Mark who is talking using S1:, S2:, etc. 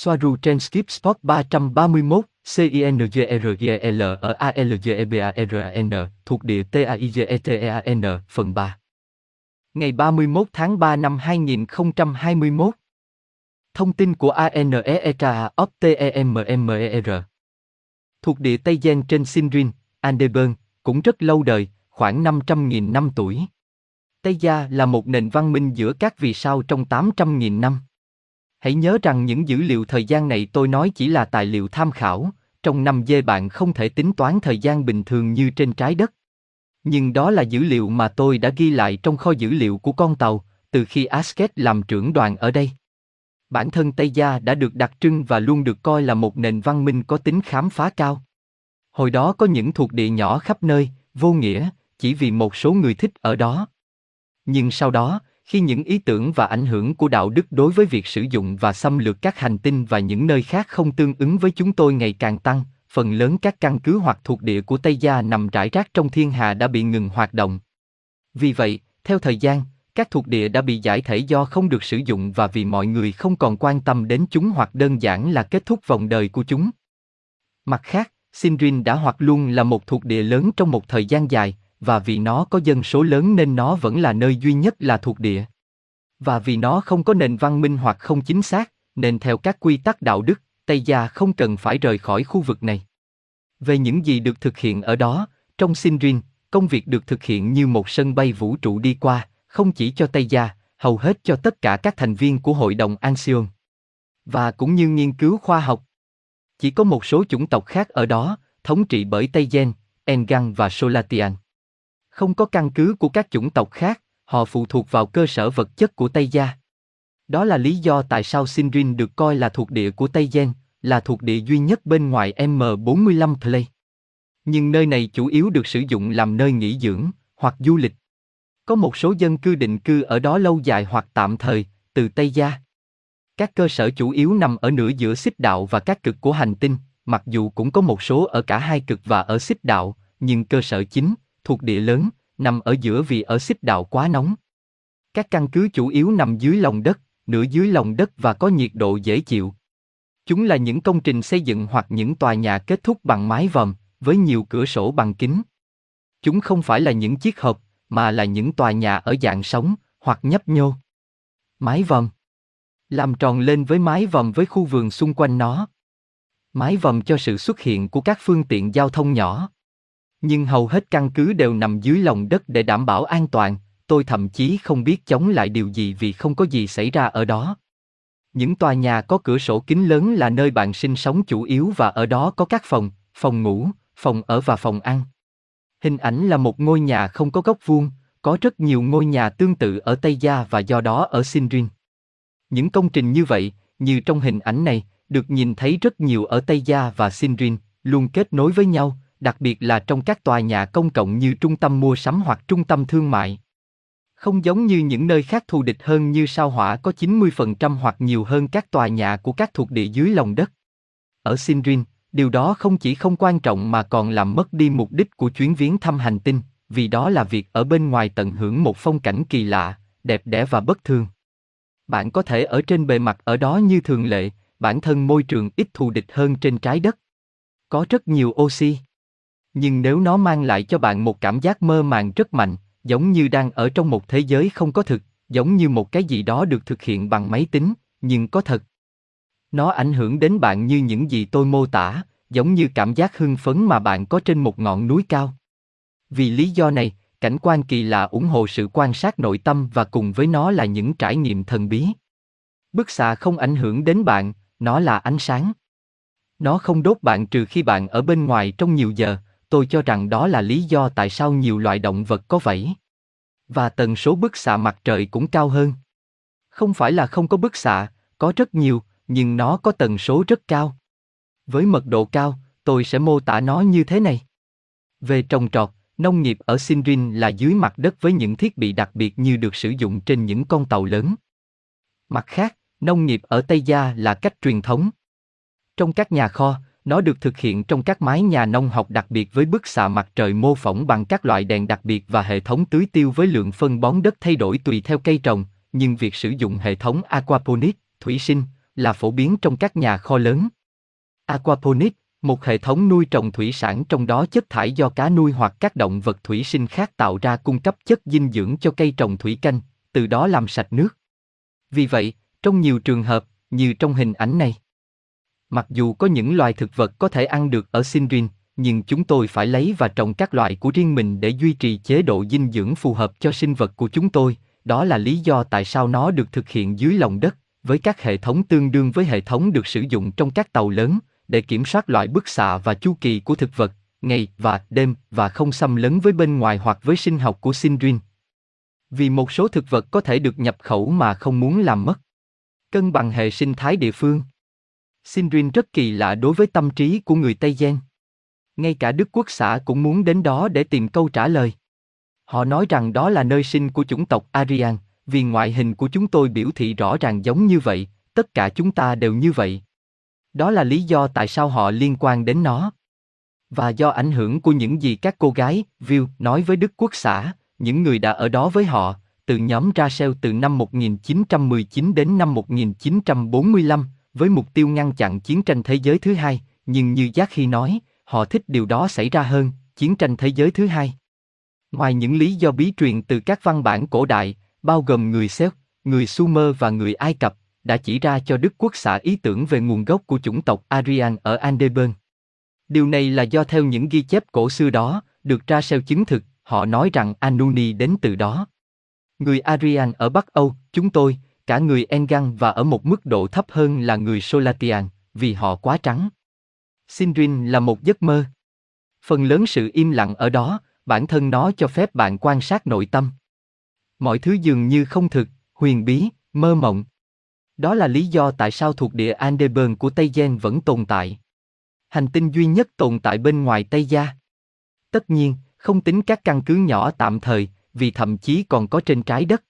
S1: Soaru trên Skip Spot 331, CINGERGEL ở ALGEBARAN, thuộc địa TAIGETEAN, phần 3. Ngày 31 tháng 3 năm 2021. Thông tin của ANEEKA OPTEMMER. Thuộc địa Tây Gen trên Sinrin, Andeburn, cũng rất lâu đời, khoảng 500.000 năm tuổi. Tây Gia là một nền văn minh giữa các vì sao trong 800.000 năm. Hãy nhớ rằng những dữ liệu thời gian này tôi nói chỉ là tài liệu tham khảo, trong năm dê bạn không thể tính toán thời gian bình thường như trên trái đất. Nhưng đó là dữ liệu mà tôi đã ghi lại trong kho dữ liệu của con tàu, từ khi Asket làm trưởng đoàn ở đây. Bản thân Tây Gia đã được đặc trưng và luôn được coi là một nền văn minh có tính khám phá cao. Hồi đó có những thuộc địa nhỏ khắp nơi, vô nghĩa, chỉ vì một số người thích ở đó. Nhưng sau đó, khi những ý tưởng và ảnh hưởng của đạo đức đối với việc sử dụng và xâm lược các hành tinh và những nơi khác không tương ứng với chúng tôi ngày càng tăng, phần lớn các căn cứ hoặc thuộc địa của Tây Gia nằm rải rác trong thiên hà đã bị ngừng hoạt động. Vì vậy, theo thời gian, các thuộc địa đã bị giải thể do không được sử dụng và vì mọi người không còn quan tâm đến chúng hoặc đơn giản là kết thúc vòng đời của chúng. Mặt khác, Sindrin đã hoặc luôn là một thuộc địa lớn trong một thời gian dài, và vì nó có dân số lớn nên nó vẫn là nơi duy nhất là thuộc địa. Và vì nó không có nền văn minh hoặc không chính xác, nên theo các quy tắc đạo đức, Tây Gia không cần phải rời khỏi khu vực này. Về những gì được thực hiện ở đó, trong sinrin công việc được thực hiện như một sân bay vũ trụ đi qua, không chỉ cho Tây Gia, hầu hết cho tất cả các thành viên của Hội đồng Ancion. Và cũng như nghiên cứu khoa học. Chỉ có một số chủng tộc khác ở đó, thống trị bởi Tây Gen, Engan và Solatian. Không có căn cứ của các chủng tộc khác, họ phụ thuộc vào cơ sở vật chất của Tây Gia. Đó là lý do tại sao Sinrin được coi là thuộc địa của Tây Gen, là thuộc địa duy nhất bên ngoài M45 Play. Nhưng nơi này chủ yếu được sử dụng làm nơi nghỉ dưỡng, hoặc du lịch. Có một số dân cư định cư ở đó lâu dài hoặc tạm thời, từ Tây Gia. Các cơ sở chủ yếu nằm ở nửa giữa xích đạo và các cực của hành tinh, mặc dù cũng có một số ở cả hai cực và ở xích đạo, nhưng cơ sở chính, thuộc địa lớn, nằm ở giữa vì ở xích đạo quá nóng. Các căn cứ chủ yếu nằm dưới lòng đất, nửa dưới lòng đất và có nhiệt độ dễ chịu. Chúng là những công trình xây dựng hoặc những tòa nhà kết thúc bằng mái vòm, với nhiều cửa sổ bằng kính. Chúng không phải là những chiếc hộp, mà là những tòa nhà ở dạng sống, hoặc nhấp nhô. Mái vòm Làm tròn lên với mái vòm với khu vườn xung quanh nó. Mái vòm cho sự xuất hiện của các phương tiện giao thông nhỏ. Nhưng hầu hết căn cứ đều nằm dưới lòng đất để đảm bảo an toàn, tôi thậm chí không biết chống lại điều gì vì không có gì xảy ra ở đó. Những tòa nhà có cửa sổ kính lớn là nơi bạn sinh sống chủ yếu và ở đó có các phòng, phòng ngủ, phòng ở và phòng ăn. Hình ảnh là một ngôi nhà không có góc vuông, có rất nhiều ngôi nhà tương tự ở Tây Gia và do đó ở Sindrin. Những công trình như vậy, như trong hình ảnh này, được nhìn thấy rất nhiều ở Tây Gia và Sindrin, luôn kết nối với nhau, đặc biệt là trong các tòa nhà công cộng như trung tâm mua sắm hoặc trung tâm thương mại. Không giống như những nơi khác thù địch hơn như sao hỏa có 90% hoặc nhiều hơn các tòa nhà của các thuộc địa dưới lòng đất. Ở Sindrin, điều đó không chỉ không quan trọng mà còn làm mất đi mục đích của chuyến viếng thăm hành tinh, vì đó là việc ở bên ngoài tận hưởng một phong cảnh kỳ lạ, đẹp đẽ và bất thường. Bạn có thể ở trên bề mặt ở đó như thường lệ, bản thân môi trường ít thù địch hơn trên trái đất. Có rất nhiều oxy. Nhưng nếu nó mang lại cho bạn một cảm giác mơ màng rất mạnh, giống như đang ở trong một thế giới không có thực, giống như một cái gì đó được thực hiện bằng máy tính, nhưng có thật. Nó ảnh hưởng đến bạn như những gì tôi mô tả, giống như cảm giác hưng phấn mà bạn có trên một ngọn núi cao. Vì lý do này, cảnh quan kỳ lạ ủng hộ sự quan sát nội tâm và cùng với nó là những trải nghiệm thần bí. Bức xạ không ảnh hưởng đến bạn, nó là ánh sáng. Nó không đốt bạn trừ khi bạn ở bên ngoài trong nhiều giờ, tôi cho rằng đó là lý do tại sao nhiều loại động vật có vảy. Và tần số bức xạ mặt trời cũng cao hơn. Không phải là không có bức xạ, có rất nhiều, nhưng nó có tần số rất cao. Với mật độ cao, tôi sẽ mô tả nó như thế này. Về trồng trọt, nông nghiệp ở Sinrin là dưới mặt đất với những thiết bị đặc biệt như được sử dụng trên những con tàu lớn. Mặt khác, nông nghiệp ở Tây Gia là cách truyền thống. Trong các nhà kho, nó được thực hiện trong các mái nhà nông học đặc biệt với bức xạ mặt trời mô phỏng bằng các loại đèn đặc biệt và hệ thống tưới tiêu với lượng phân bón đất thay đổi tùy theo cây trồng, nhưng việc sử dụng hệ thống aquaponics, thủy sinh, là phổ biến trong các nhà kho lớn. Aquaponics, một hệ thống nuôi trồng thủy sản trong đó chất thải do cá nuôi hoặc các động vật thủy sinh khác tạo ra cung cấp chất dinh dưỡng cho cây trồng thủy canh, từ đó làm sạch nước. Vì vậy, trong nhiều trường hợp, như trong hình ảnh này, mặc dù có những loài thực vật có thể ăn được ở Sindrin, nhưng chúng tôi phải lấy và trồng các loại của riêng mình để duy trì chế độ dinh dưỡng phù hợp cho sinh vật của chúng tôi, đó là lý do tại sao nó được thực hiện dưới lòng đất, với các hệ thống tương đương với hệ thống được sử dụng trong các tàu lớn, để kiểm soát loại bức xạ và chu kỳ của thực vật, ngày và đêm và không xâm lấn với bên ngoài hoặc với sinh học của Sindrin. Vì một số thực vật có thể được nhập khẩu mà không muốn làm mất. Cân bằng hệ sinh thái địa phương. Sindrin rất kỳ lạ đối với tâm trí của người Tây Gen. Ngay cả Đức Quốc xã cũng muốn đến đó để tìm câu trả lời. Họ nói rằng đó là nơi sinh của chủng tộc Aryan, vì ngoại hình của chúng tôi biểu thị rõ ràng giống như vậy, tất cả chúng ta đều như vậy. Đó là lý do tại sao họ liên quan đến nó. Và do ảnh hưởng của những gì các cô gái, View, nói với Đức Quốc xã, những người đã ở đó với họ, từ nhóm Rachel từ năm 1919 đến năm 1945, với mục tiêu ngăn chặn chiến tranh thế giới thứ hai, nhưng như Giác khi nói, họ thích điều đó xảy ra hơn, chiến tranh thế giới thứ hai. Ngoài những lý do bí truyền từ các văn bản cổ đại, bao gồm người Séc, người Sumer và người Ai Cập, đã chỉ ra cho Đức Quốc xã ý tưởng về nguồn gốc của chủng tộc Aryan ở Andeburn. Điều này là do theo những ghi chép cổ xưa đó, được ra sao chứng thực, họ nói rằng Anuni đến từ đó. Người Aryan ở Bắc Âu, chúng tôi, cả người Engan và ở một mức độ thấp hơn là người Solatian, vì họ quá trắng. Sindrin là một giấc mơ. Phần lớn sự im lặng ở đó, bản thân nó cho phép bạn quan sát nội tâm. Mọi thứ dường như không thực, huyền bí, mơ mộng. Đó là lý do tại sao thuộc địa Andeburn của Tây Gen vẫn tồn tại. Hành tinh duy nhất tồn tại bên ngoài Tây Gia. Tất nhiên, không tính các căn cứ nhỏ tạm thời, vì thậm chí còn có trên trái đất.